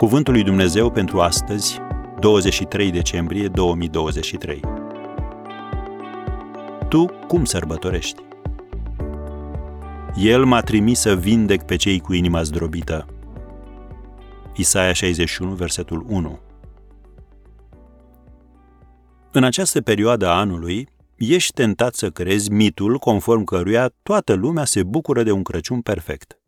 Cuvântul lui Dumnezeu pentru astăzi, 23 decembrie 2023. Tu cum sărbătorești? El m-a trimis să vindec pe cei cu inima zdrobită. Isaia 61, versetul 1. În această perioadă a anului, ești tentat să crezi mitul conform căruia toată lumea se bucură de un Crăciun perfect.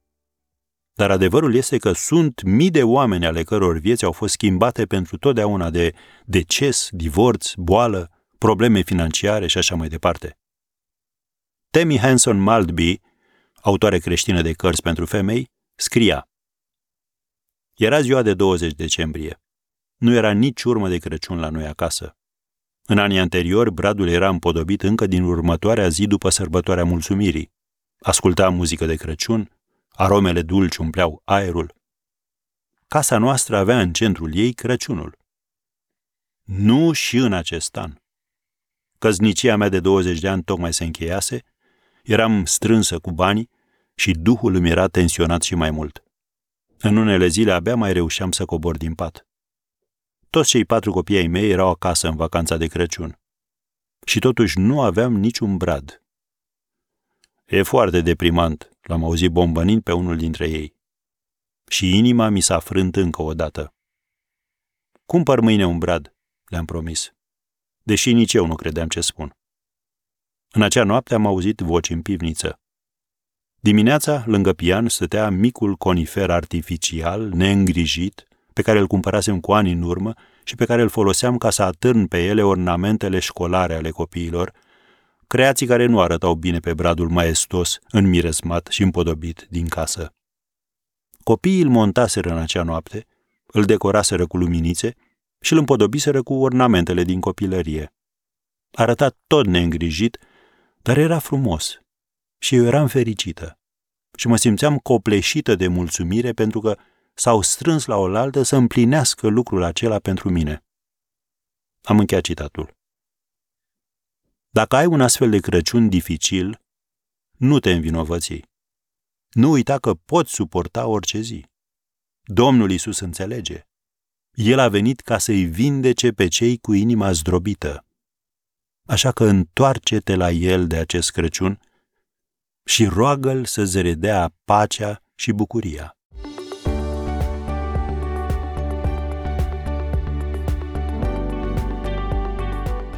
Dar adevărul este că sunt mii de oameni ale căror vieți au fost schimbate pentru totdeauna de deces, divorț, boală, probleme financiare și așa mai departe. Temi Hanson Maltby, autoare creștină de cărți pentru femei, scria Era ziua de 20 decembrie. Nu era nici urmă de Crăciun la noi acasă. În anii anteriori, bradul era împodobit încă din următoarea zi după sărbătoarea mulțumirii. Asculta muzică de Crăciun, Aromele dulci umpleau aerul. Casa noastră avea în centrul ei Crăciunul. Nu și în acest an. Căznicia mea de 20 de ani tocmai se încheiase, eram strânsă cu banii și duhul îmi era tensionat și mai mult. În unele zile abia mai reușeam să cobor din pat. Toți cei patru copii ai mei erau acasă în vacanța de Crăciun. Și totuși nu aveam niciun brad. E foarte deprimant, L-am auzit bombănind pe unul dintre ei. Și inima mi s-a frânt încă o dată. Cumpăr mâine un brad, le-am promis. Deși nici eu nu credeam ce spun. În acea noapte am auzit voci în pivniță. Dimineața, lângă pian, stătea micul conifer artificial, neîngrijit, pe care îl cumpărasem cu ani în urmă și pe care îl foloseam ca să atârn pe ele ornamentele școlare ale copiilor, creații care nu arătau bine pe bradul maestos, înmiresmat și împodobit din casă. Copiii îl montaseră în acea noapte, îl decoraseră cu luminițe și îl împodobiseră cu ornamentele din copilărie. Arăta tot neîngrijit, dar era frumos și eu eram fericită și mă simțeam copleșită de mulțumire pentru că s-au strâns la oaltă să împlinească lucrul acela pentru mine. Am încheiat citatul. Dacă ai un astfel de Crăciun dificil, nu te învinovăți. Nu uita că poți suporta orice zi. Domnul Isus înțelege. El a venit ca să-i vindece pe cei cu inima zdrobită. Așa că întoarce-te la El de acest Crăciun și roagă-L să-ți redea pacea și bucuria.